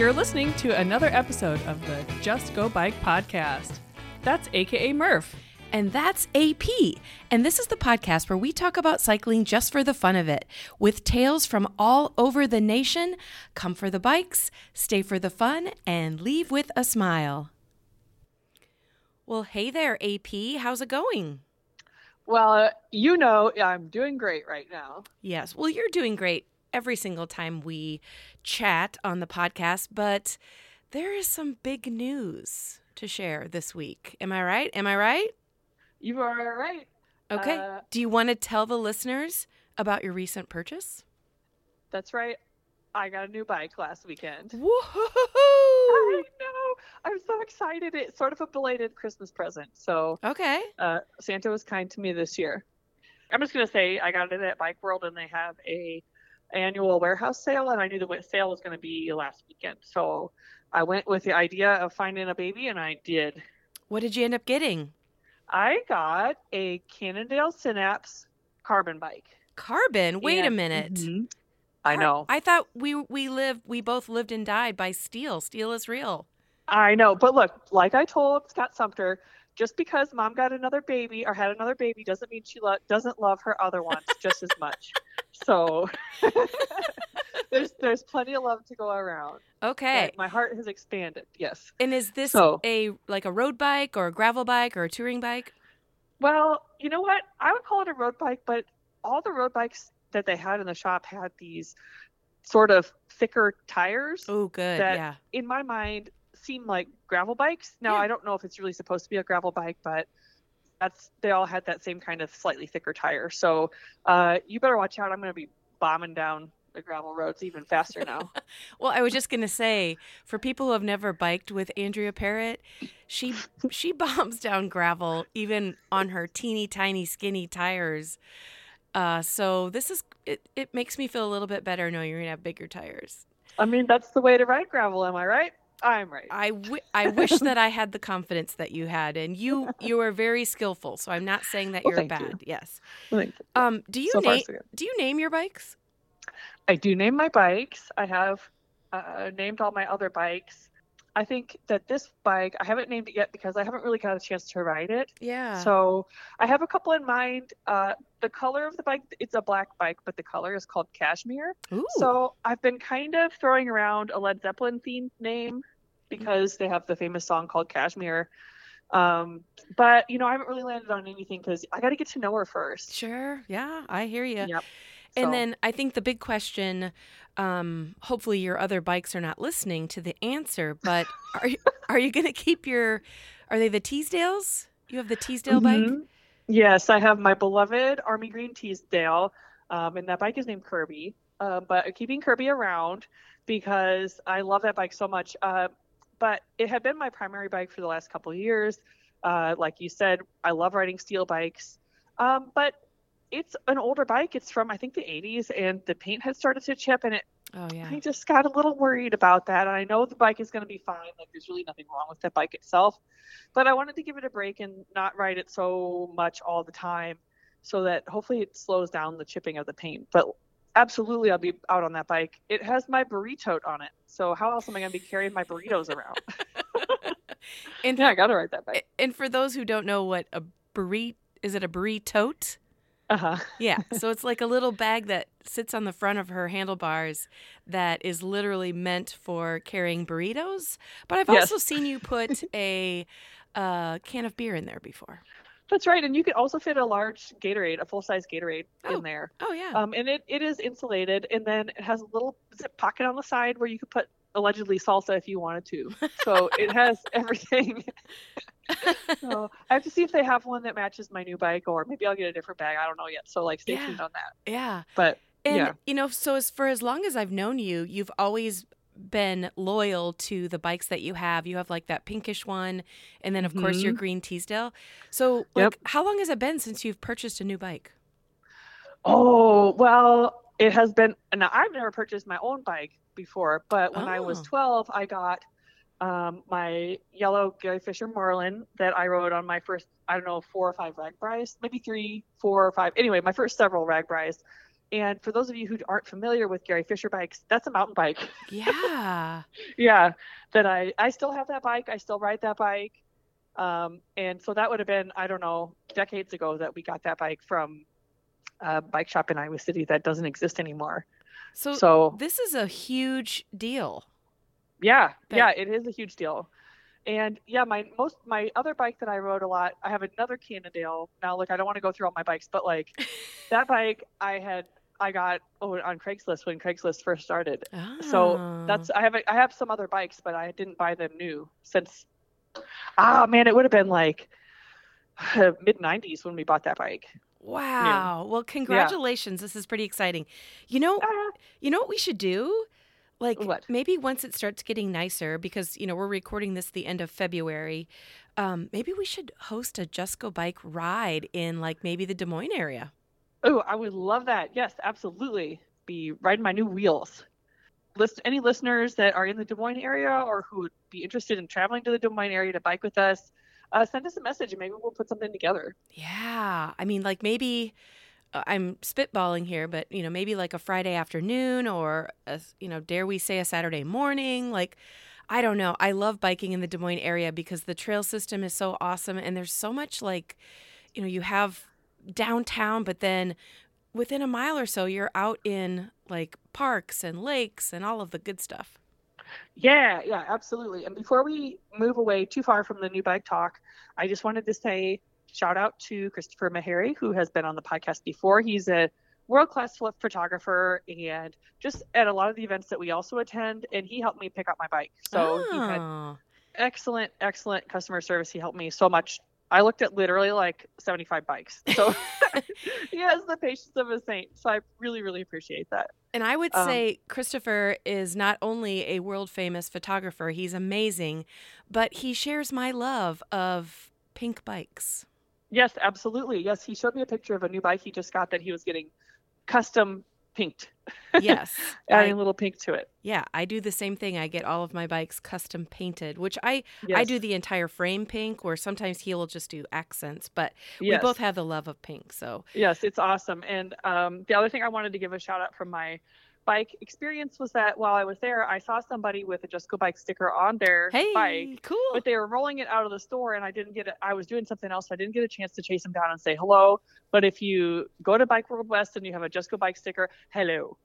You're listening to another episode of the Just Go Bike podcast. That's AKA Murph. And that's AP. And this is the podcast where we talk about cycling just for the fun of it, with tales from all over the nation. Come for the bikes, stay for the fun, and leave with a smile. Well, hey there, AP. How's it going? Well, uh, you know, I'm doing great right now. Yes. Well, you're doing great every single time we chat on the podcast, but there is some big news to share this week. Am I right? Am I right? You are right. Okay. Uh, Do you want to tell the listeners about your recent purchase? That's right. I got a new bike last weekend. Woohoo! I know. I'm so excited. It's sort of a belated Christmas present. So Okay. uh, Santa was kind to me this year. I'm just gonna say I got it at Bike World, and they have a annual warehouse sale, and I knew the sale was gonna be last weekend. So I went with the idea of finding a baby, and I did. What did you end up getting? I got a Cannondale Synapse carbon bike. Carbon. Wait a And- minute. Mhm. I know. I thought we we lived we both lived and died by steel. Steel is real. I know, but look, like I told Scott Sumter, just because mom got another baby or had another baby doesn't mean she lo- doesn't love her other ones just as much. So there's there's plenty of love to go around. Okay. But my heart has expanded. Yes. And is this So- a like a road bike or a gravel bike or a touring bike? Well, you know what? I would call it a road bike, but all the road bikes that they had in the shop had these sort of thicker tires. Oh, good. That- yeah. in my mind seem like gravel bikes. Now Yeah. I don't know if it's really supposed to be a gravel bike, but that's they all had that same kind of slightly thicker tire. So uh, you better watch out. I'm going to be bombing down the gravel roads even faster now. Well, I was just gonna say, for people who have never biked with Andrea Parrott, she she bombs down gravel even on her teeny tiny skinny tires. Uh, so this is it. It makes me feel a little bit better knowing you're gonna have bigger tires. I mean, that's the way to ride gravel. Am I right? I'm right. I, w- I wish that I had the confidence that you had, and you you are very skillful. So I'm not saying that Well, you're thank you. bad. Yes. You. Um. Do you so name so. Do you name your bikes? I do name my bikes. I have uh, named all my other bikes. I think that this bike, I haven't named it yet because I haven't really got a chance to ride it. Yeah. So I have a couple in mind. Uh, the color of the bike, it's a black bike, but the color is called Cashmere. Ooh. So I've been kind of throwing around a Led Zeppelin themed name because they have the famous song called Kashmir. Um, but you know, I haven't really landed on anything because I got to get to know her first. Sure. Yeah, I hear you. Yep. And So- then I think the big question, um, hopefully your other bikes are not listening to the answer, but are you, are you going to keep your, are they the Teasdales? You have the Teasdale bike? Mhm. Yes, I have my beloved Army Green Teasdale, um, and that bike is named Kirby. Uh, but I'm keeping Kirby around because I love that bike so much. Uh, but it had been my primary bike for the last couple of years. Uh, like you said, I love riding steel bikes. Um, but it's an older bike. It's from I think the 80s, and the paint had started to chip, and it Oh, yeah. I just got a little worried about that. And I know the bike is going to be fine. Like, there's really nothing wrong with that bike itself. But I wanted to give it a break and not ride it so much all the time so that hopefully it slows down the chipping of the paint. But absolutely, I'll be out on that bike. It has my burrito on it. So, how else am I going to be carrying my burritos around? And, yeah, I got to ride that bike. and for those who don't know what a burrito, is it a burrito? Uh huh. Yeah. So it's like a little bag that sits on the front of her handlebars that is literally meant for carrying burritos. But I've Yes. also seen you put a uh, can of beer in there before. That's right. And you could also fit a large Gatorade, a full size Gatorade Oh. in there. Oh, yeah. Um, and it, it is insulated, and then it has a little zip pocket on the side where you could put allegedly salsa if you wanted to. So it has everything. so I have to see if they have one that matches my new bike, or maybe I'll get a different bag. I don't know yet. So like, stay Yeah. tuned on that. yeah. But And Yeah. you know, so as for as long as I've known you, you've always been loyal to the bikes that you have. You have like that pinkish one, and then of course your Mhm. green Teasdale. So, like, Yep. how long has it been since you've purchased a new bike? oh well, it has been. Now I've never purchased my own bike before, but when I was Oh. 12, I got um, my yellow Gary Fisher Marlin that I rode on my first, I don't know, four or five RAGBRAIs, maybe three, four or five. Anyway, my first several RAGBRAIs. And for those of you who aren't familiar with Gary Fisher bikes, that's a mountain bike. Yeah. yeah, that I I still have that bike. I still ride that bike. Um, and so that would have been I don't know decades ago that we got that bike from a bike shop in Iowa City that doesn't exist anymore. So, So this is a huge deal. Yeah, But- yeah, it is a huge deal. And yeah, my most my other bike that I rode a lot, I have another Cannondale. Now look, I don't want to go through all my bikes, but like that bike I had I got oh, on Craigslist when Craigslist first started. So Oh. that's I have I have some other bikes, but I didn't buy them new since. Ah man, it would have been like mid '90s when we bought that bike. Wow. Well, congratulations. This is pretty exciting. You know, Ah, you know what we should do? Like What? maybe once it starts getting nicer because, you know, we're recording this the end of February. Um, maybe we should host a Just Go Bike ride in like maybe the Des Moines area. oh, I would love that. Yes, absolutely. Be riding my new wheels. List any listeners that are in the Des Moines area or who would be interested in traveling to the Des Moines area to bike with us. Uh, send us a message and maybe we'll put something together. Yeah. I mean, like maybe Uh, I'm spitballing here, but you know, maybe like a Friday afternoon or a, you know, dare we say a Saturday morning, like I don't know. I love biking in the Des Moines area because the trail system is so awesome and there's so much like you know, you have downtown but then within a mile or so you're out in like parks and lakes and all of the good stuff. Yeah, yeah, absolutely. And before we move away too far from the new bike talk, I just wanted to say shout out to Christopher Meharry, who has been on the podcast before. He's a world class photographer and just at a lot of the events that we also attend, and he helped me pick up my bike. So he had Oh. excellent, excellent customer service. He helped me so much. I looked at literally like 75 bikes. So he has the patience of a saint. So I really, really appreciate that. And I would Um, say Christopher is not only a world famous photographer, he's amazing, but he shares my love of pink bikes. Yes, absolutely. Yes, he showed me a picture of a new bike he just got that he was getting custom pinked, Yes. adding I- a little pink to it. yeah, I do the same thing. I get all of my bikes custom painted, which I Yes. I do the entire frame pink or sometimes he will just do accents, but yes. we both have the love of pink. So, Yes, it's awesome. And um, the other thing I wanted to give a shout out from my bike experience was that while I was there, I saw somebody with a Just Go Bike sticker on their hey, bike. cool. But they were rolling it out of the store, and I didn't get it. I was doing something else, so I didn't get a chance to chase them down and say hello. But if you go to Bike World West and you have a Just Go Bike sticker, hello.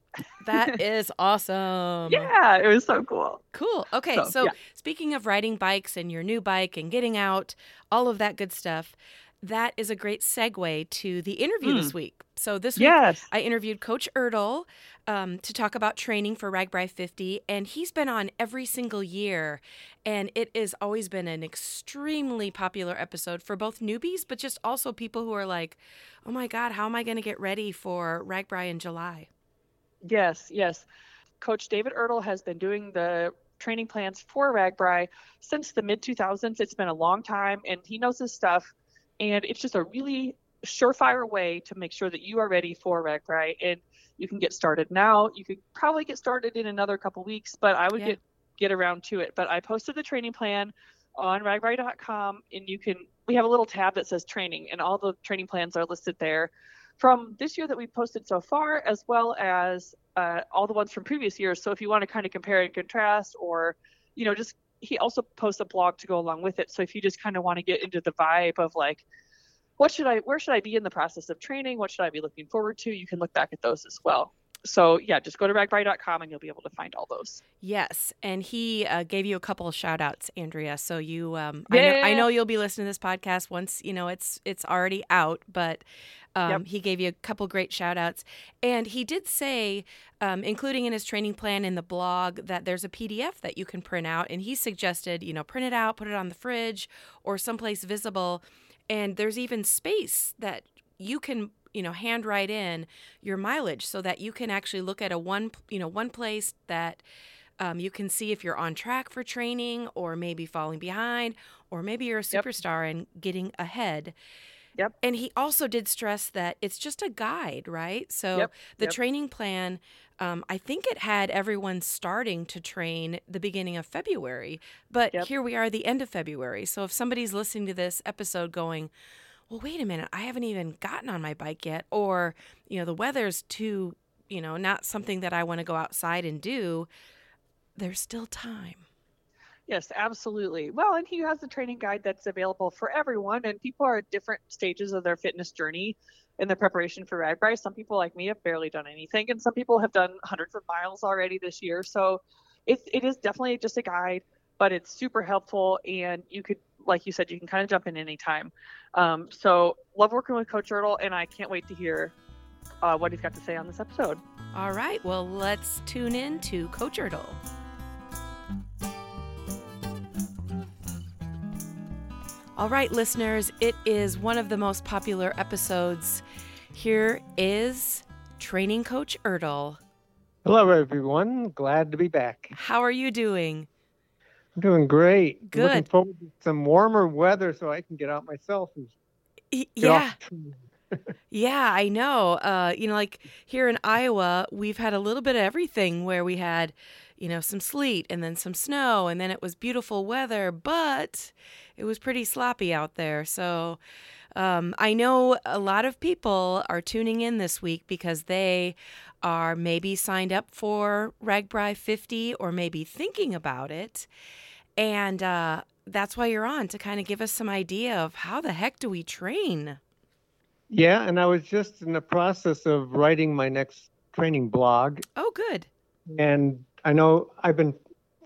that is awesome. Yeah, it was so cool. Cool. Okay. So, So, yeah. speaking of riding bikes and your new bike and getting out, all of that good stuff, that is a great segue to the interview Mm. this week. So, this week, Yes. I interviewed Coach Ertl um, to talk about training for RAGBRAI 50, and he's been on every single year. And it has always been an extremely popular episode for both newbies, but just also people who are like, oh my God, how am I going to get ready for RAGBRAI in July? Yes, yes. Coach David Ertl has been doing the training plans for RAGBRAI since the mid 2000s. It's been a long time, and he knows his stuff. And it's just a really surefire way to make sure that you are ready for RAGBRAI. And you can get started now. You could probably get started in another couple weeks, but I would Yeah. get get around to it. But I posted the training plan on ragbrai.com, and you can. We have a little tab that says training, and all the training plans are listed there from this year that we posted so far, as well as uh, all the ones from previous years. So if you want to kind of compare and contrast, or you know, just he also posts a blog to go along with it. So if you just kind of want to get into the vibe of like, what should I, where should I be in the process of training? What should I be looking forward to? You can look back at those as well. So yeah, just go to ragbrai.com and you'll be able to find all those. Yes, and he uh, gave you a couple of shout outs, Andrea. So you, um, I, know, I know you'll be listening to this podcast once you know it's it's already out, but um, Yep. he gave you a couple great shout outs, and he did say, um, including in his training plan in the blog, that there's a PDF that you can print out, and he suggested you know print it out, put it on the fridge or someplace visible, and there's even space that you can you know hand write in your mileage so that you can actually look at a one you know one place that um, you can see if you're on track for training or maybe falling behind or maybe you're a Yep. superstar and getting ahead Yep. and he also did stress that it's just a guide right so Yep. the Yep. training plan um, i think it had everyone starting to train the beginning of february but Yep. here we are the end of february so if somebody's listening to this episode going well, wait a minute, I haven't even gotten on my bike yet, or, you know, the weather's too, you know, not something that I want to go outside and do, there's still time. Yes, absolutely. Well, and he has a training guide that's available for everyone, and people are at different stages of their fitness journey in the preparation for RAGBRAI. Some people like me have barely done anything, and some people have done hundreds of miles already this year. So it, it is definitely just a guide, but it's super helpful, and you could, like you said, you can kind of jump in anytime. Um, so love working with Coach Ertl, and I can't wait to hear uh, what he's got to say on this episode. All right, well, let's tune in to Coach Ertl. All right, listeners, it is one of the most popular episodes. Here is Training Coach Ertl. Hello, everyone. Glad to be back. How are you doing? I'm doing great. Good. Looking forward to some warmer weather so I can get out myself and yeah, yeah, I know. Uh, you know, like here in Iowa, we've had a little bit of everything where we had, you know, some sleet and then some snow, and then it was beautiful weather, but it was pretty sloppy out there. So um, I know a lot of people are tuning in this week because they are maybe signed up for RAGBRAI 50 or maybe thinking about it. And uh, that's why you're on to kind of give us some idea of how the heck do we train? Yeah, and I was just in the process of writing my next training blog. Oh, good. And I know I've been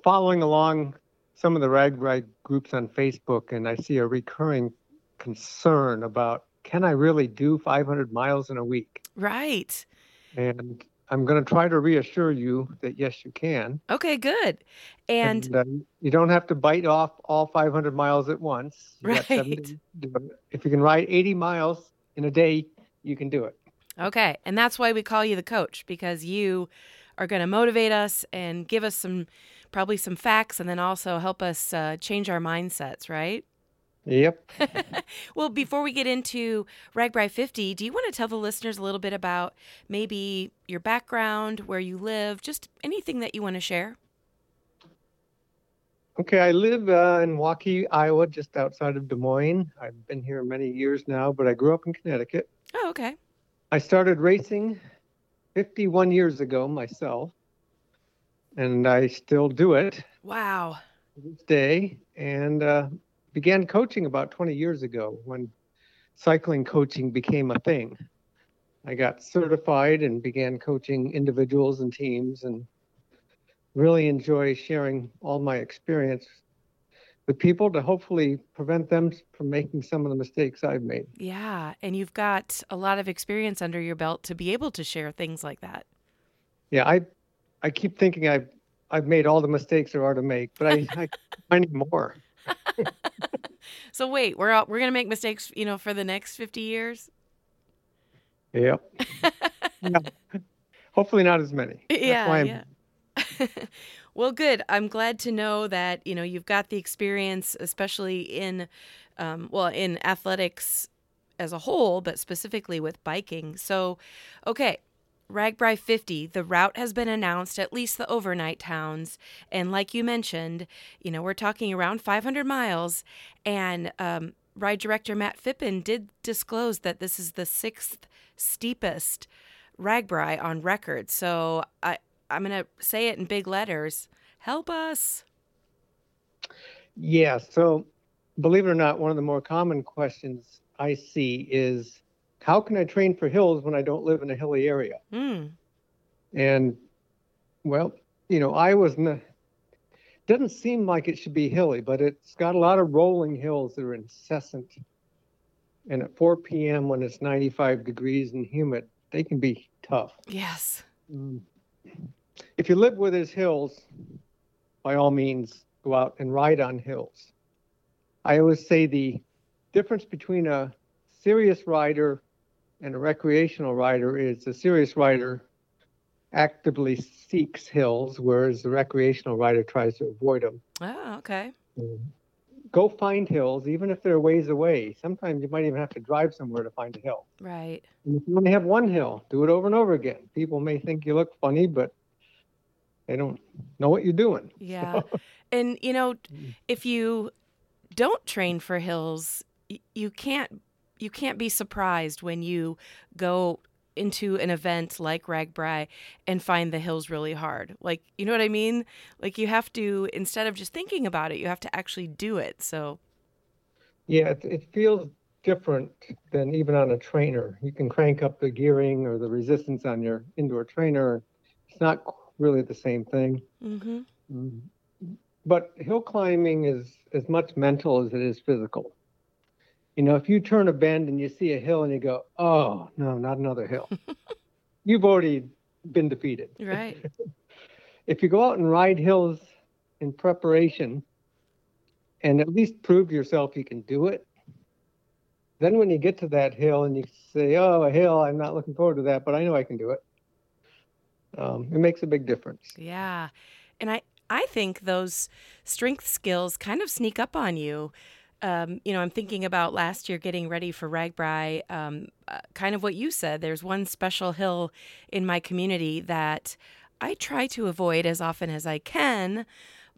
following along some of the RAGBRAI groups on Facebook, and I see a recurring concern about can I really do 500 miles in a week? Right. And I'm going to try to reassure you that yes, you can. Okay, good. And uh, you don't have to bite off all 500 miles at once. You Right. days to do it. If you can ride 80 miles in a day, you can do it. okay, and that's why we call you the coach because you are going to motivate us and give us some probably some facts and then also help us uh, change our mindsets, right? Yep. Well, before we get into RAGBRAI 50, do you want to tell the listeners a little bit about maybe your background, where you live, just anything that you want to share? Okay, I live uh, in Waukee, Iowa, just outside of Des Moines. I've been here many years now, but I grew up in Connecticut. Oh, okay. I started racing 51 years ago myself, and I still do it Wow. this day. And uh, began coaching about 20 years ago when cycling coaching became a thing. I got certified and began coaching individuals and teams and really enjoy sharing all my experience with people to hopefully prevent them from making some of the mistakes I've made. Yeah, and you've got a lot of experience under your belt to be able to share things like that. Yeah, I I keep thinking I've I've made all the mistakes there are to make, but I, I finding more. So wait, we're we're gonna make mistakes, you know, for the next fifty years. Yep. Yeah. Hopefully not as many. Yeah, yeah. well, good. I'm glad to know that you know you've got the experience, especially in, um, well, in athletics as a whole, but specifically with biking. So, okay. RAGBRAI 50, the route has been announced, at least the overnight towns. And like you mentioned, you know, we're talking around 500 miles. And um, ride director Matt Phippen did disclose that this is the sixth steepest RAGBRAI on record. So I, I'm going to say it in big letters. Help us. Yeah, so believe it or not, one of the more common questions I see is how can I train for hills when I don't live in a hilly area? Hmm. And well, you know, Iowa's n- doesn't seem like it should be hilly, but it's got a lot of rolling hills that are incessant. And at 4 p.m. when it's 95 degrees and humid, they can be tough. Yes. Mm. If you live where there's hills, by all means, go out and ride on hills. I always say the difference between a serious rider and a recreational rider is a serious rider actively seeks hills, whereas the recreational rider tries to avoid them. Oh, okay. Go find hills, even if they're ways away. Sometimes you might even have to drive somewhere to find a hill. Right. And if you only have one hill, do it over and over again. People may think you look funny, but they don't know what you're doing. Yeah. And, you know, Mm. if you don't train for hills, you can't you can't be surprised when you go into an event like RAGBRAI and find the hills really hard. Like, you know what I mean? Like you have to instead of just thinking about it, you have to actually do it. So Yeah, it, it feels different than even on a trainer. You can crank up the gearing or the resistance on your indoor trainer. It's not really the same thing. mhm. Mm. But hill climbing is as much mental as it is physical. You know, if you turn a bend and you see a hill and you go, oh, no, not another hill, you've already been defeated. right. If you go out and ride hills in preparation and at least prove to yourself you can do it, then when you get to that hill and you say, oh, a hill, I'm not looking forward to that, but I know I can do it, um, it makes a big difference. Yeah. And I I think those strength skills kind of sneak up on you. Um, you know, I'm thinking about last year getting ready for RAGBRAI. Um, uh, kind of what you said. There's one special hill in my community that I try to avoid as often as I can.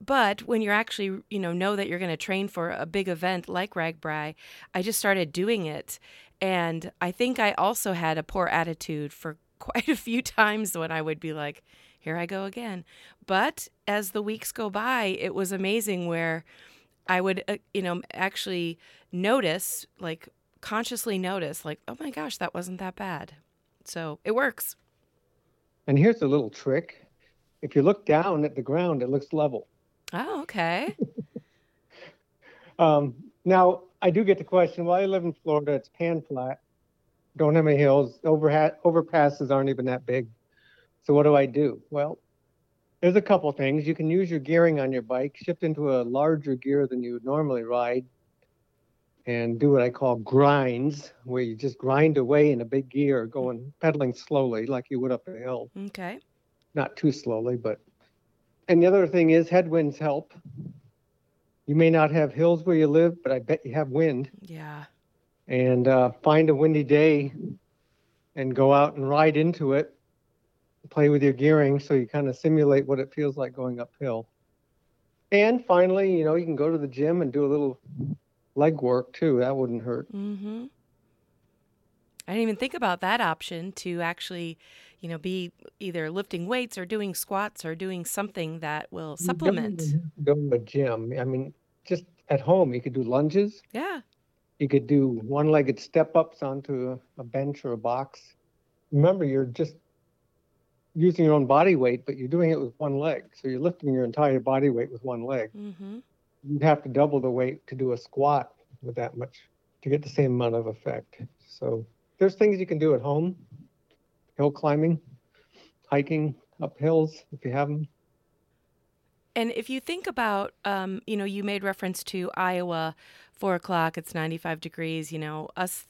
But when you're actually, you know, know that you're going to train for a big event like RAGBRAI, I just started doing it. And I think I also had a poor attitude for quite a few times when I would be like, here I go again. But as the weeks go by, it was amazing where I would, uh, you know, actually notice, like consciously notice, like, oh my gosh, that wasn't that bad. So it works. And here's a little trick. If you look down at the ground, it looks level. Oh, okay. Um, now, I do get the question, well, I live in Florida, it's pan flat, don't have any hills, overha- overpasses aren't even that big. So what do I do? Well, there's a couple things. You can use your gearing on your bike, shift into a larger gear than you would normally ride, and do what I call grinds, where you just grind away in a big gear, going pedaling slowly like you would up a hill. Okay. Not too slowly, but. And the other thing is headwinds help. You may not have hills where you live, but I bet you have wind. Yeah. And uh, find a windy day and go out and ride into it. Play with your gearing so you kind of simulate what it feels like going uphill. And finally, you know, you can go to the gym and do a little leg work too. That wouldn't hurt. Mm-hmm. I didn't even think about that option to actually, you know, be either lifting weights or doing squats or doing something that will supplement. even have to Go to a gym. I mean, just at home, you could do lunges. Yeah. You could do one-legged step-ups onto a, a bench or a box. Remember, you're just using your own body weight, but you're doing it with one leg. So you're lifting your entire body weight with one leg. Mm-hmm. You'd have to double the weight to do a squat with that much to get the same amount of effect. So there's things you can do at home. Hill climbing, hiking up hills if you have them. And if you think about, um, you know, you made reference to Iowa, four o'clock, it's 95 degrees. You know, us,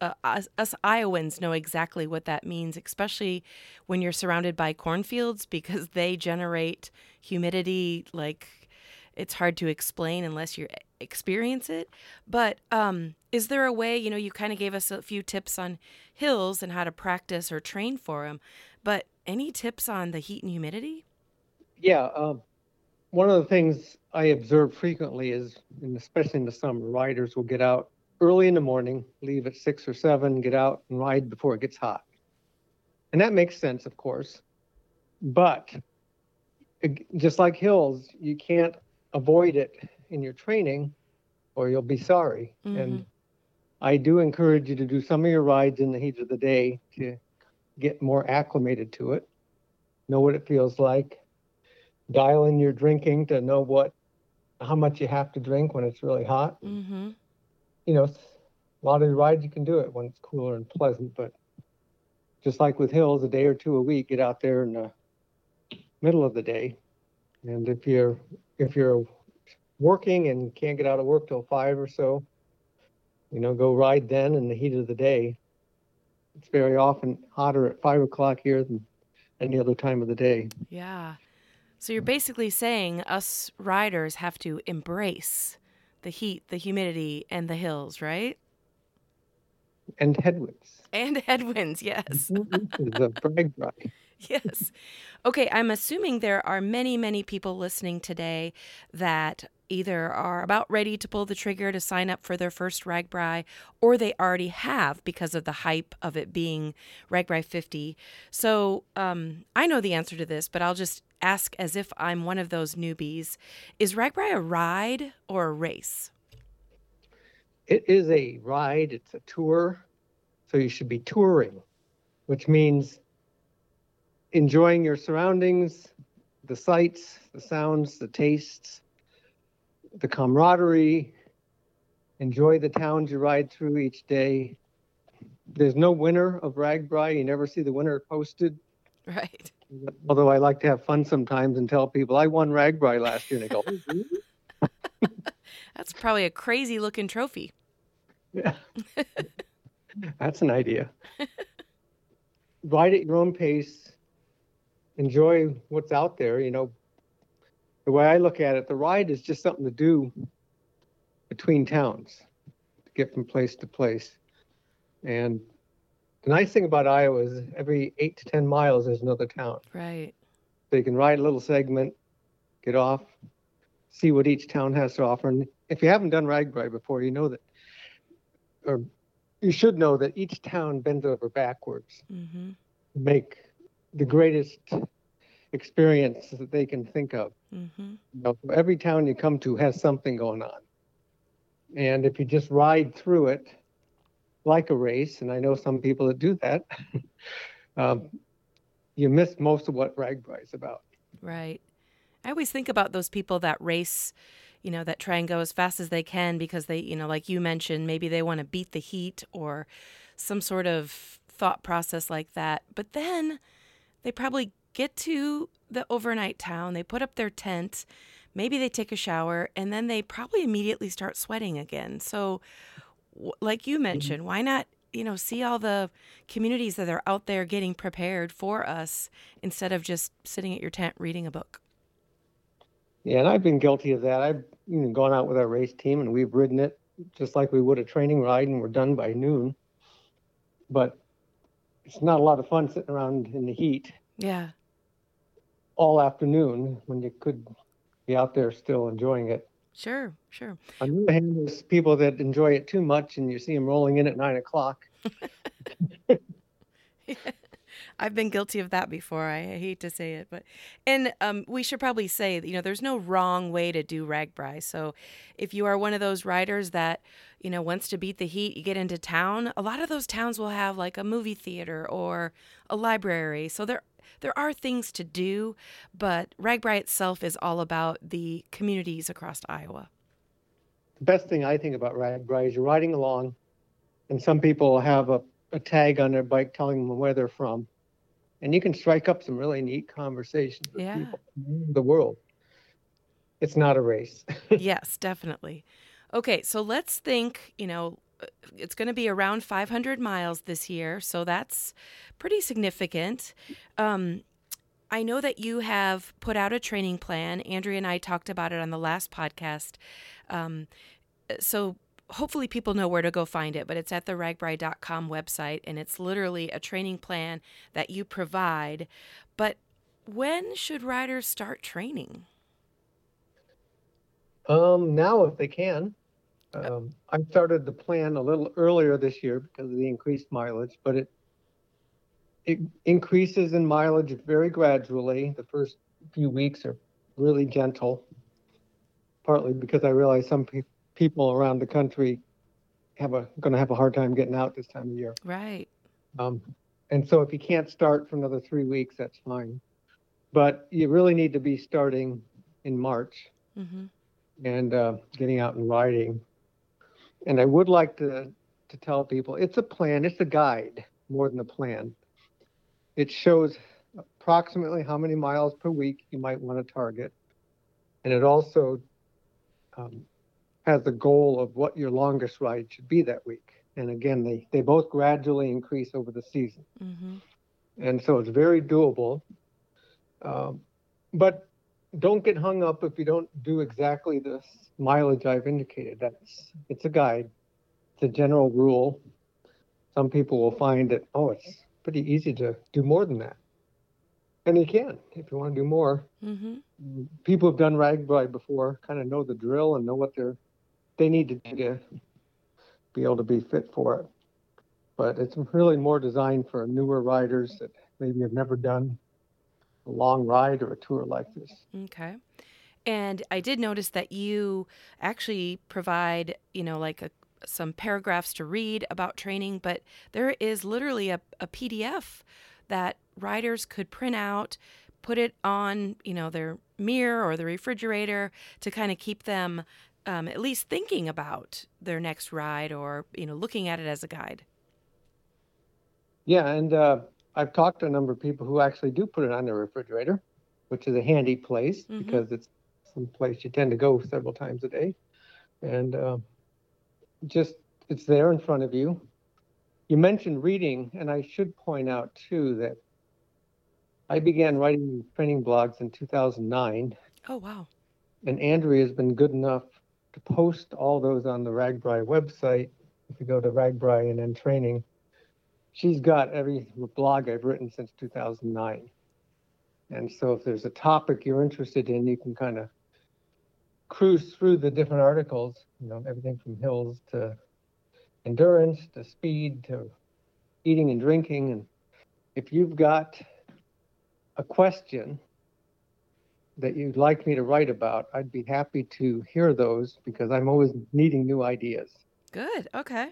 uh, us, us Iowans know exactly what that means, especially when you're surrounded by cornfields because they generate humidity like it's hard to explain unless you experience it. But um, is there a way, you know, you kind of gave us a few tips on hills and how to practice or train for them, but any tips on the heat and humidity? Yeah, um, one of the things I observe frequently is, especially in the summer, riders will get out early in the morning, leave at six or seven, get out and ride before it gets hot. And that makes sense, of course. But just like hills, you can't avoid it in your training or you'll be sorry. And I do encourage you to do some of your rides in the heat of the day to get more acclimated to it, know what it feels like, dial in your drinking to know what how much you have to drink when it's really hot. Mm-hmm. You know, a lot of rides you can do it when it's cooler and pleasant, but just like with hills, a day or two a week, get out there in the middle of the day. And if you're if you're working and can't get out of work till five or so, you know, go ride then in the heat of the day. It's very often hotter at five o'clock here than any other time of the day. Yeah. So you're basically saying us riders have to embrace the heat, the humidity, and the hills, right? And headwinds. And headwinds, yes. is a brag yes. Okay, I'm assuming there are many, many people listening today that either are about ready to pull the trigger to sign up for their first RAGBRAI, or they already have because of the hype of it being RAGBRAI 50. So um, I know the answer to this, but I'll just ask as if I'm one of those newbies. Is RAGBRAI a ride or a race? It is a ride, it's a tour. So you should be touring, which means enjoying your surroundings, the sights, the sounds, the tastes, the camaraderie. Enjoy the towns you ride through each day. There's no winner of RAGBRAI. You never see the winner posted. Right. Although I like to have fun sometimes and tell people I won RAGBRAI last year, and they go, "Oh, really?" That's probably a crazy looking trophy. Yeah. That's an idea. Ride at your own pace. Enjoy what's out there. You know, the way I look at it, the ride is just something to do between towns to get from place to place. And the nice thing about Iowa is every eight to 10 miles, there's another town. Right. So you can ride a little segment, get off, see what each town has to offer. And if you haven't done RAGBRAI before, you know that, or you should know that each town bends over backwards Mm-hmm. to make the greatest experience that they can think of. Mm-hmm. You know, every town you come to has something going on. And if you just ride through it like a race, and I know some people that do that, um, you miss most of what RAGBRAI is about. Right. I always think about those people that race, you know, that try and go as fast as they can because they, you know, like you mentioned, maybe they want to beat the heat or some sort of thought process like that. But then they probably get to the overnight town, they put up their tent, maybe they take a shower, and then they probably immediately start sweating again. So, like you mm-hmm. mentioned, why not? You know, see all the communities that are out there getting prepared for us instead of just sitting at your tent reading a book. Yeah, and I've been guilty of that. I've you know, gone out with our race team and we've ridden it just like we would a training ride and we're done by noon. But it's not a lot of fun sitting around in the heat Yeah. All afternoon when you could be out there still enjoying it. Sure, sure. On the other hand, there's people that enjoy it too much and you see them rolling in at nine o'clock. I've been guilty of that before. I hate to say it, but and um, we should probably say you know there's no wrong way to do RAGBRAI. So if you are one of those riders that you know wants to beat the heat, you get into town. A lot of those towns will have like a movie theater or a library. So there there are things to do, but RAGBRAI itself is all about the communities across Iowa. The best thing I think about RAGBRAI is you're riding along and some people have a, a tag on their bike telling them where they're from. And you can strike up some really neat conversations with Yeah. people from the world. It's not a race. yes, definitely. Okay, so let's think, you know, it's going to be around 500 miles this year, so that's pretty significant. Um, I know that you have put out a training plan. Andrea and I talked about it on the last podcast. Um, so hopefully people know where to go find it, but it's at the ragbri.com website and it's literally a training plan that you provide. But when should riders start training? Um, now, if they can, um, I started the plan a little earlier this year because of the increased mileage, but it it increases in mileage very gradually. The first few weeks are really gentle, partly because I realize some pe- people around the country have a going to have a hard time getting out this time of year. Right. Um, and so if you can't start for another three weeks, that's fine. But you really need to be starting in March Mm-hmm. and uh, getting out and riding. And I would like to, to tell people it's a plan, it's a guide more than a plan. It shows approximately how many miles per week you might want to target. And it also um, has the goal of what your longest ride should be that week. And again, they, they both gradually increase over the season. Mm-hmm. And so it's very doable. Um, but don't get hung up if you don't do exactly the mileage I've indicated. That's it's a guide. It's a general rule. Some people will find that oh, it's pretty easy to do more than that. And you can if you want to do more. Mm-hmm. People who've done RAGBRAI before kind of know the drill and know what they're they need to do to be able to be fit for it. But it's really more designed for newer riders that maybe have never done a long ride or a tour like this. Okay. And I did notice that you actually provide, you know, like a, some paragraphs to read about training, but there is literally a, a PDF that riders could print out, put it on, you know, their mirror or the refrigerator to kind of keep them um, at least thinking about their next ride or, you know, looking at it as a guide. Yeah, and uh, I've talked to a number of people who actually do put it on their refrigerator, which is a handy place Mhm. because it's some place you tend to go several times a day, and uh, just it's there in front of you. You mentioned reading, and I should point out too that I began writing training blogs in 2009, Oh, wow. and Andrea has been good enough to post all those on the RAGBRAI website. If you go to RAGBRAI and then training, she's got every blog I've written since 2009. And so if there's a topic you're interested in, you can kind of cruise through the different articles, you know, everything from hills to endurance to speed to eating and drinking. And if you've got a question that you'd like me to write about, I'd be happy to hear those because I'm always needing new ideas. Good. Okay.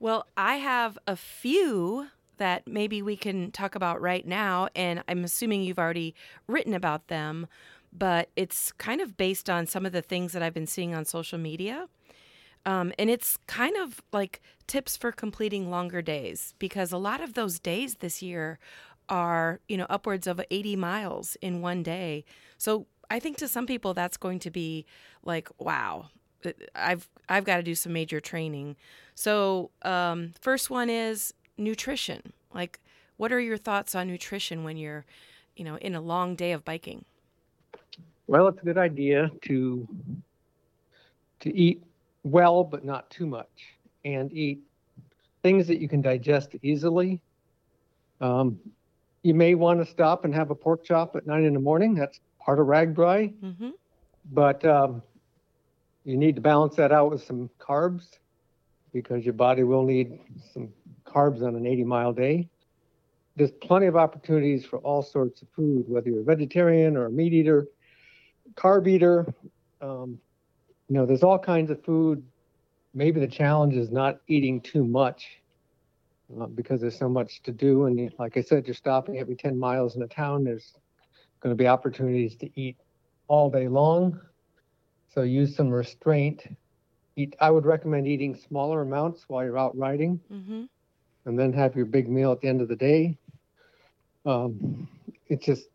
Well, I have a few that maybe we can talk about right now, and I'm assuming you've already written about them, but it's kind of based on some of the things that I've been seeing on social media. Um, and it's kind of like tips for completing longer days because a lot of those days this year are, you know, upwards of 80 miles in one day. So I think to some people that's going to be like, wow, uh, I've I've got to do some major training. So um, first one is nutrition. Like, what are your thoughts on nutrition when you're, you know, in a long day of biking? Well, it's a good idea to to eat well, but not too much, and eat things that you can digest easily. Um, you may want to stop and have a pork chop at nine in the morning. That's part of RAGBRAI, Mm-hmm. but um, you need to balance that out with some carbs because your body will need some carbs on an 80 mile day. There's plenty of opportunities for all sorts of food, whether you're a vegetarian or a meat eater, carb eater. Um, you know, there's all kinds of food. Maybe the challenge is not eating too much uh, because there's so much to do. And like I said, you're stopping every 10 miles in a town. There's going to be opportunities to eat all day long. So use some restraint. Eat. I would recommend eating smaller amounts while you're out riding, Mm-hmm. and then have your big meal at the end of the day. Um, it's just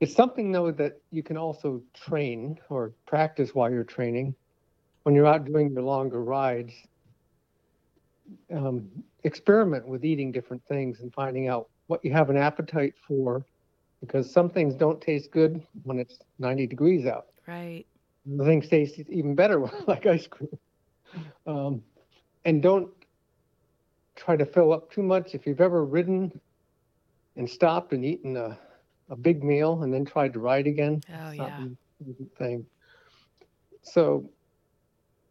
it's something though that you can also train or practice while you're training. When you're out doing your longer rides, um, experiment with eating different things and finding out what you have an appetite for, because some things don't taste good when it's 90 degrees out Right. The thing tastes even better like ice cream. Um, and don't try to fill up too much. If you've ever ridden and stopped and eaten a, a big meal and then tried to ride again, Oh it's yeah. not an easy thing. So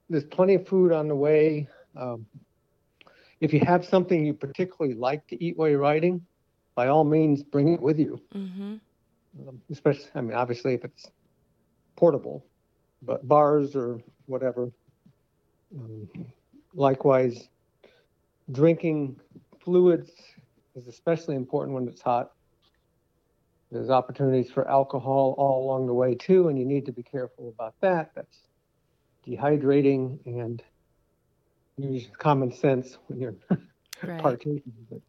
there's plenty of food on the way. Um, if you have something you particularly like to eat while you're riding, by all means, bring it with you. Mm-hmm. Um, especially, I mean, obviously, if it's portable, but bars or whatever. Um, likewise, drinking fluids is especially important when it's hot. There's opportunities for alcohol all along the way too, and you need to be careful about that. That's dehydrating and use common sense when you're Right. partaking. But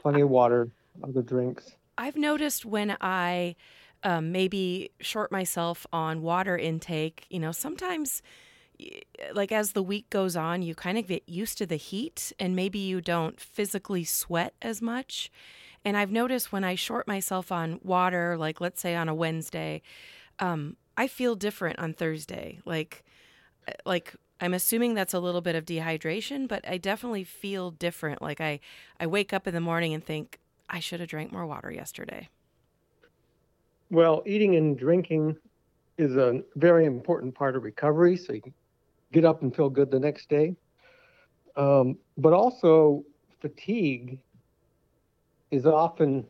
plenty of water, other drinks. I've noticed when I um, maybe short myself on water intake, you know, sometimes like as the week goes on, you kind of get used to the heat and maybe you don't physically sweat as much. And I've noticed when I short myself on water, like let's say on a Wednesday, um, I feel different on Thursday. Like, uh, like I'm assuming that's a little bit of dehydration, but I definitely feel different. Like I, I wake up in the morning and think I should have drank more water yesterday. Well, eating and drinking is a very important part of recovery, so you get up and feel good the next day. Um, but also, fatigue is often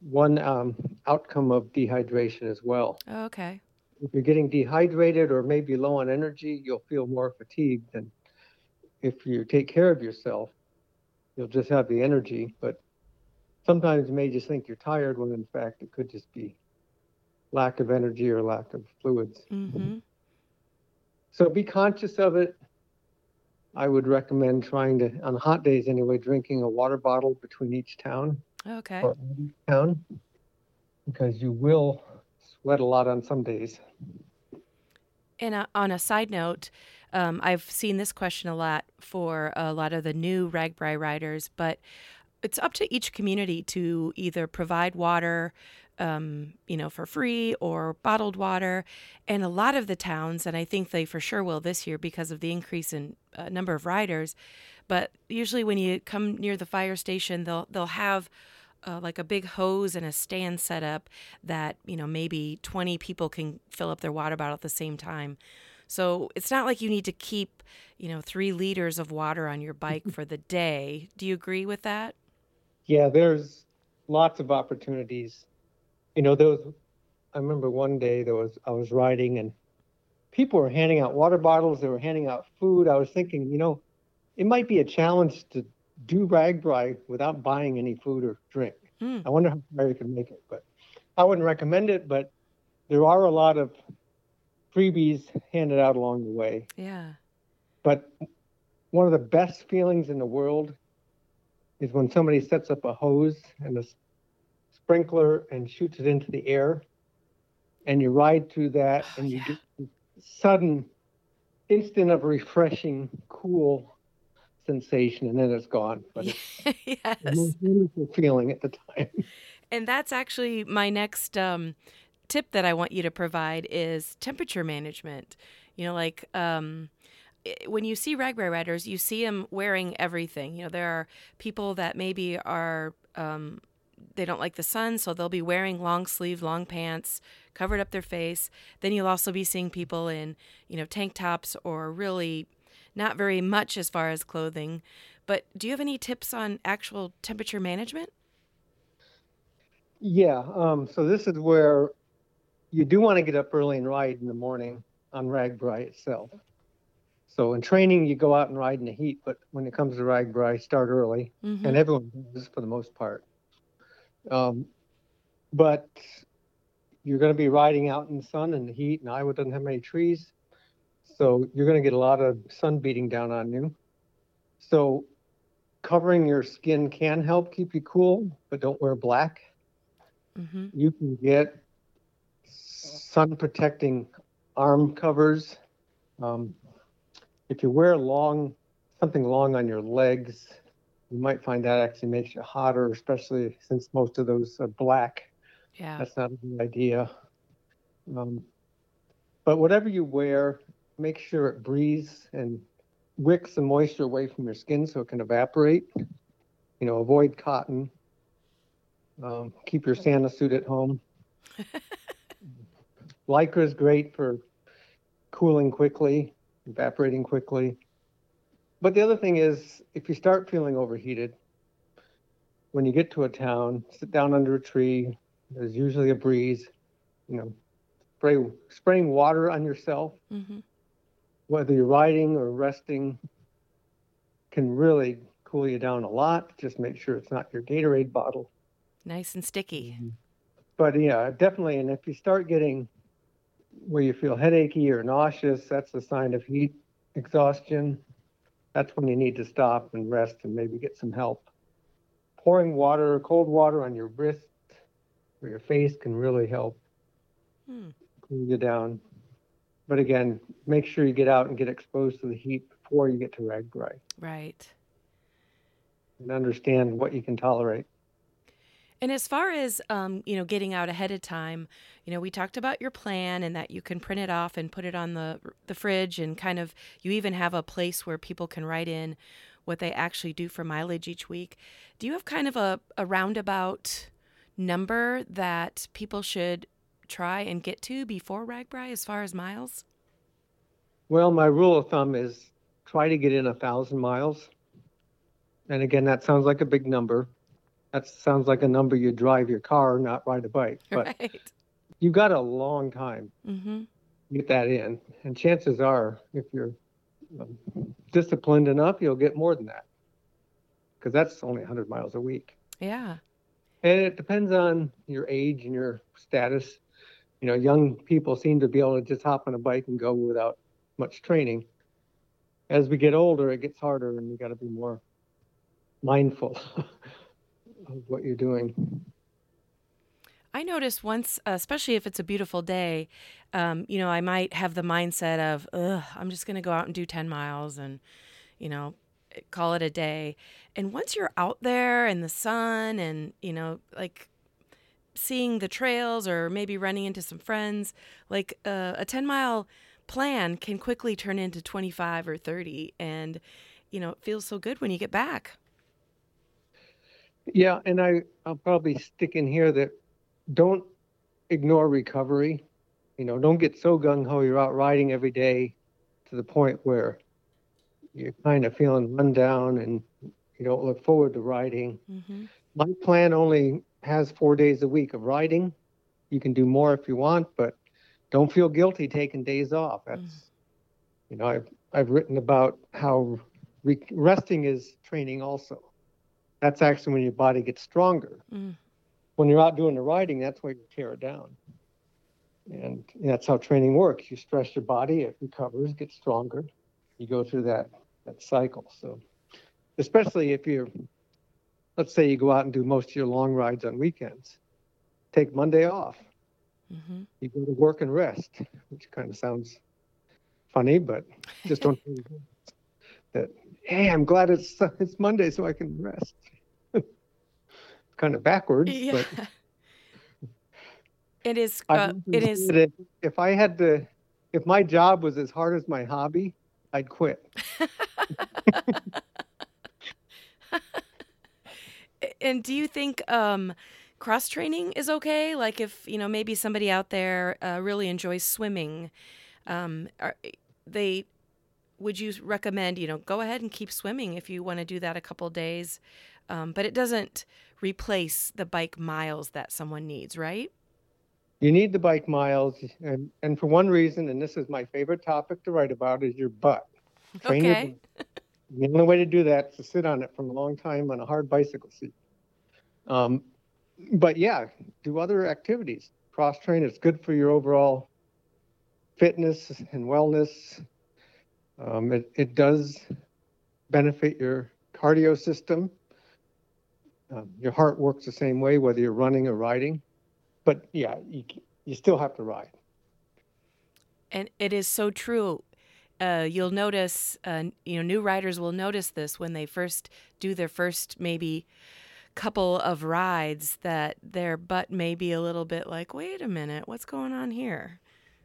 one um, outcome of dehydration as well. Oh, okay. If you're getting dehydrated or maybe low on energy, you'll feel more fatigued than if you take care of yourself. You'll just have the energy, but sometimes you may just think you're tired when in fact it could just be lack of energy or lack of fluids. Mm-hmm. So be conscious of it. I would recommend trying to, on hot days anyway, drinking a water bottle between each town Okay. each town because you will sweat a lot on some days. And uh, on a side note, um, I've seen this question a lot for a lot of the new RAGBRAI riders, but it's up to each community to either provide water, um, you know, for free or bottled water. And a lot of the towns, and I think they for sure will this year because of the increase in uh, number of riders, but usually when you come near the fire station, they'll they'll have uh, like a big hose and a stand set up that you know maybe 20 people can fill up their water bottle at the same time. So it's not like you need to keep you know three liters of water on your bike for the day. Do you agree with that Yeah, there's lots of opportunities. You know, there was, I remember one day there was, I was riding and people were handing out water bottles, they were handing out food. I was thinking, you know, it might be a challenge to do rag RAGBRAI without buying any food or drink. Hmm. I wonder how far you can make it, but I wouldn't recommend it, but there are a lot of freebies handed out along the way. yeah But one of the best feelings in the world is when somebody sets up a hose and a sprinkler and shoots it into the air, and you ride through that, Oh, and you yeah. get this sudden instant of refreshing, cool sensation, and then it's gone. But it's the yes most wonderful feeling at the time. and that's actually my next um, tip that i want you to provide is temperature management you know like um, when you see RAGBRAI riders you see them wearing everything you know there are people that maybe are um, they don't like the sun so they'll be wearing long sleeve long pants covered up their face then you'll also be seeing people in you know tank tops or really not very much as far as clothing but do you have any tips on actual temperature management Yeah. Um, so this is where you do want to get up early and ride in the morning on RAGBRAI itself. So in training, you go out and ride in the heat, but when it comes to RAGBRAI, start early, Mhm. and everyone does for the most part. Um, but you're going to be riding out in the sun and the heat, and Iowa doesn't have many trees, so you're going to get a lot of sun beating down on you. So covering your skin can help keep you cool, but don't wear black Mm-hmm. you can get sun protecting arm covers. Um, if you wear long, something long on your legs, you might find that actually makes you hotter, especially since most of those are black. Yeah. That's not a good idea. Um, but whatever you wear, make sure it breathes and wicks the moisture away from your skin so it can evaporate. You know, avoid cotton. Um, keep your Santa suit at home. Lycra is great for cooling quickly, evaporating quickly. But the other thing is, if you start feeling overheated, when you get to a town, sit down under a tree. There's usually a breeze. You know, spray spraying water on yourself, Mm-hmm. whether you're riding or resting, can really cool you down a lot. Just make sure it's not your Gatorade bottle. Nice and sticky. But yeah, definitely. And if you start getting where you feel headachy or nauseous, that's a sign of heat exhaustion. That's when you need to stop and rest and maybe get some help. Pouring water, cold water on your wrist or your face can really help Hmm. cool you down. But again, make sure you get out and get exposed to the heat before you get to RAGBRAI Right. and understand what you can tolerate. And as far as um, you know, getting out ahead of time, you know, we talked about your plan and that you can print it off and put it on the the fridge and kind of you even have a place where people can write in what they actually do for mileage each week. Do you have kind of a, a roundabout number that people should try and get to before RAGBRAI as far as miles? Well, my rule of thumb is try to get in a thousand miles. And again, that sounds like a big number. That sounds like a number you drive your car, not ride a bike. But right. you've got a long time Mm-hmm. to get that in. And chances are, if you're um, disciplined enough, you'll get more than that. Because that's only 100 miles a week. Yeah. And it depends on your age and your status. You know, young people seem to be able to just hop on a bike and go without much training. As we get older, it gets harder, and you got to be more mindful of what you're doing. I notice once, uh, especially if it's a beautiful day, um, you know, I might have the mindset of, Ugh, I'm just going to go out and do 10 miles and, you know, call it a day. And once you're out there in the sun and, you know, like seeing the trails or maybe running into some friends, like uh, a 10 mile plan can quickly turn into 25 or 30. And, you know, it feels so good when you get back. Yeah, and I, I'll probably stick in here that don't ignore recovery. You know, don't get so gung ho you're out riding every day to the point where you're kind of feeling run down and you don't look forward to riding. Mm-hmm. My plan only has four days a week of riding. You can do more if you want, but don't feel guilty taking days off. That's, you know, I've I've written about how re- resting is training also. That's actually when your body gets stronger. Mm. When you're out doing the riding, that's where you tear it down. And that's how training works. You stress your body, it recovers, gets stronger. You go through that that cycle. So, especially if you're, let's say you go out and do most of your long rides on weekends, take Monday off. Mm-hmm. You go to work and rest, which kind of sounds funny, but just don't that. Hey, I'm glad it's it's Monday so I can rest. kind of backwards, Yeah. but it is. Uh, it is. If, if I had to, if my job was as hard as my hobby, I'd quit. And do you think um, cross training is okay? Like if you know maybe somebody out there uh, really enjoys swimming, um, are, they would you recommend you know go ahead and keep swimming if you want to do that a couple days, um, but it doesn't replace the bike miles that someone needs, right? You need the bike miles, and, and for one reason, and this is my favorite topic to write about, is your butt. Train Okay. butt. The only way to do that is to sit on it for a long time on a hard bicycle seat. Um, but yeah, do other activities. Cross train. It's good for your overall fitness and wellness. Um, it, it does benefit your cardio system. Um, your heart works the same way whether you're running or riding. But yeah, you, you still have to ride. And it is so true. Uh, you'll notice, uh, you know, new riders will notice this when they first do their first maybe couple of rides that their butt may be a little bit like, wait a minute, what's going on here?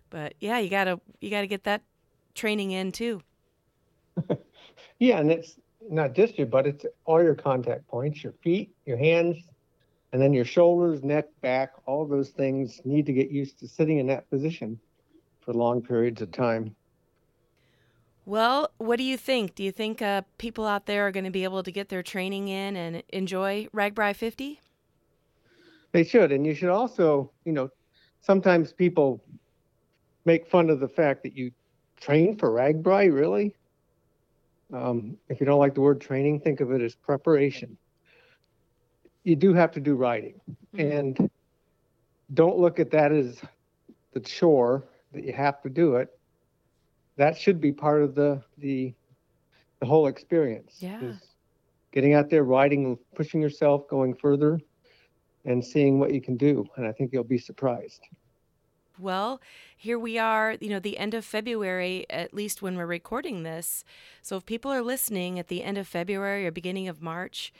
But yeah, you gotta you gotta get that training in too. Yeah, and it's not just your butt, it's all your contact points, your feet, your hands, and then your shoulders, neck, back, all those things need to get used to sitting in that position for long periods of time. Well, what do you think? Do you think uh, people out there are going to be able to get their training in and enjoy RAGBRAI 50? They should, and you should also, you know, sometimes people make fun of the fact that you train for RAGBRAI, really. Um, if you don't like the word training, think of it as preparation. You do have to do riding, and don't look at that as the chore that you have to do it. That should be part of the the the whole experience. Yeah. Getting out there, riding, pushing yourself, going further, and seeing what you can do. And I think you'll be surprised. Well, here we are, you know, the end of February, at least when we're recording this. So if people are listening at the end of February or beginning of March,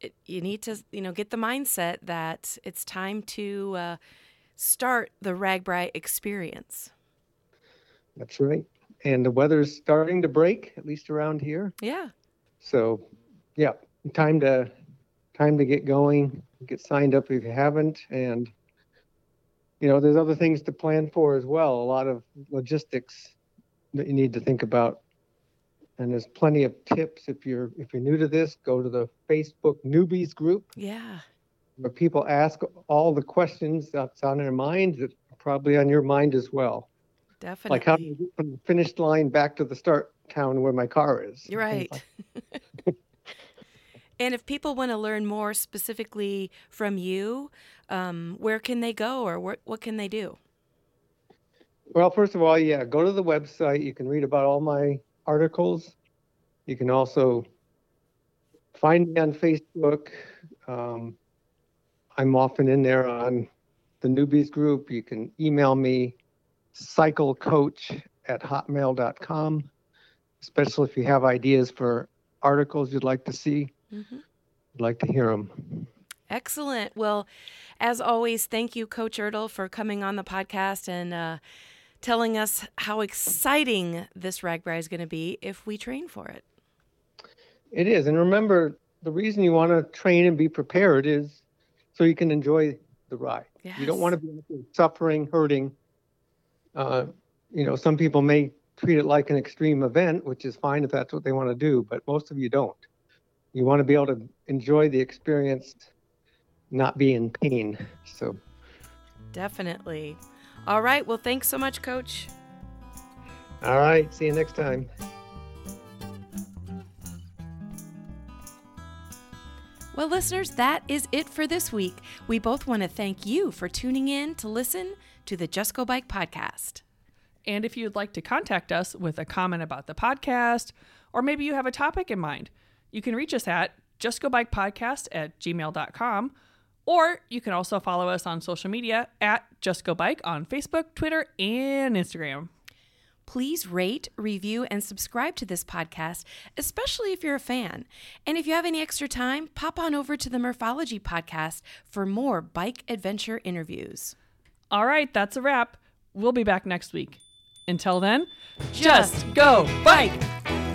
it, you need to, you know, get the mindset that it's time to uh, start the RAGBRAI experience. That's right. And the weather's starting to break, at least around here. Yeah. So, yeah, time to time to get going. Get signed up if you haven't. And, you know, there's other things to plan for as well. A lot of logistics that you need to think about. And there's plenty of tips if you're if you're new to this. Go to the Facebook newbies group Yeah. where people ask all the questions that's on their mind that are probably on your mind as well. Definitely. Like how do you get from the finish line back to the start town where my car is? You're right. like- and if people want to learn more specifically from you, um, where can they go or what, what can they do? Well, first of all, yeah, go to the website. You can read about all my articles. You can also find me on Facebook. Um, I'm often in there on the newbies group. You can email me cyclecoach at hotmail.com, especially if you have ideas for articles you'd like to see. Mhm. I'd like to hear them. Excellent. Well, as always, thank you, Coach Ertl, for coming on the podcast and uh, telling us how exciting this RAGBRAI is going to be if we train for it. It is. And remember, the reason you want to train and be prepared is so you can enjoy the ride. You don't want to be suffering, hurting. Uh, you know, some people may treat it like an extreme event, which is fine if that's what they want to do, but most of you don't. You want to be able to enjoy the experience, not be in pain. So, Definitely. All right. Well, thanks so much, Coach. all right. See you next time. Well, listeners, that is it for this week. We both want to thank you for tuning in to listen to the Just Go Bike podcast. And if you'd like to contact us with a comment about the podcast, or maybe you have a topic in mind, you can reach us at justgobikepodcast at gmail.com, or you can also follow us on social media at Just Go Bike on Facebook, Twitter, and Instagram. Please rate, review, and subscribe to this podcast, especially if you're a fan. And if you have any extra time, pop on over to the Morphology podcast for more bike adventure interviews. All right, that's a wrap. We'll be back next week. Until then, just go bike!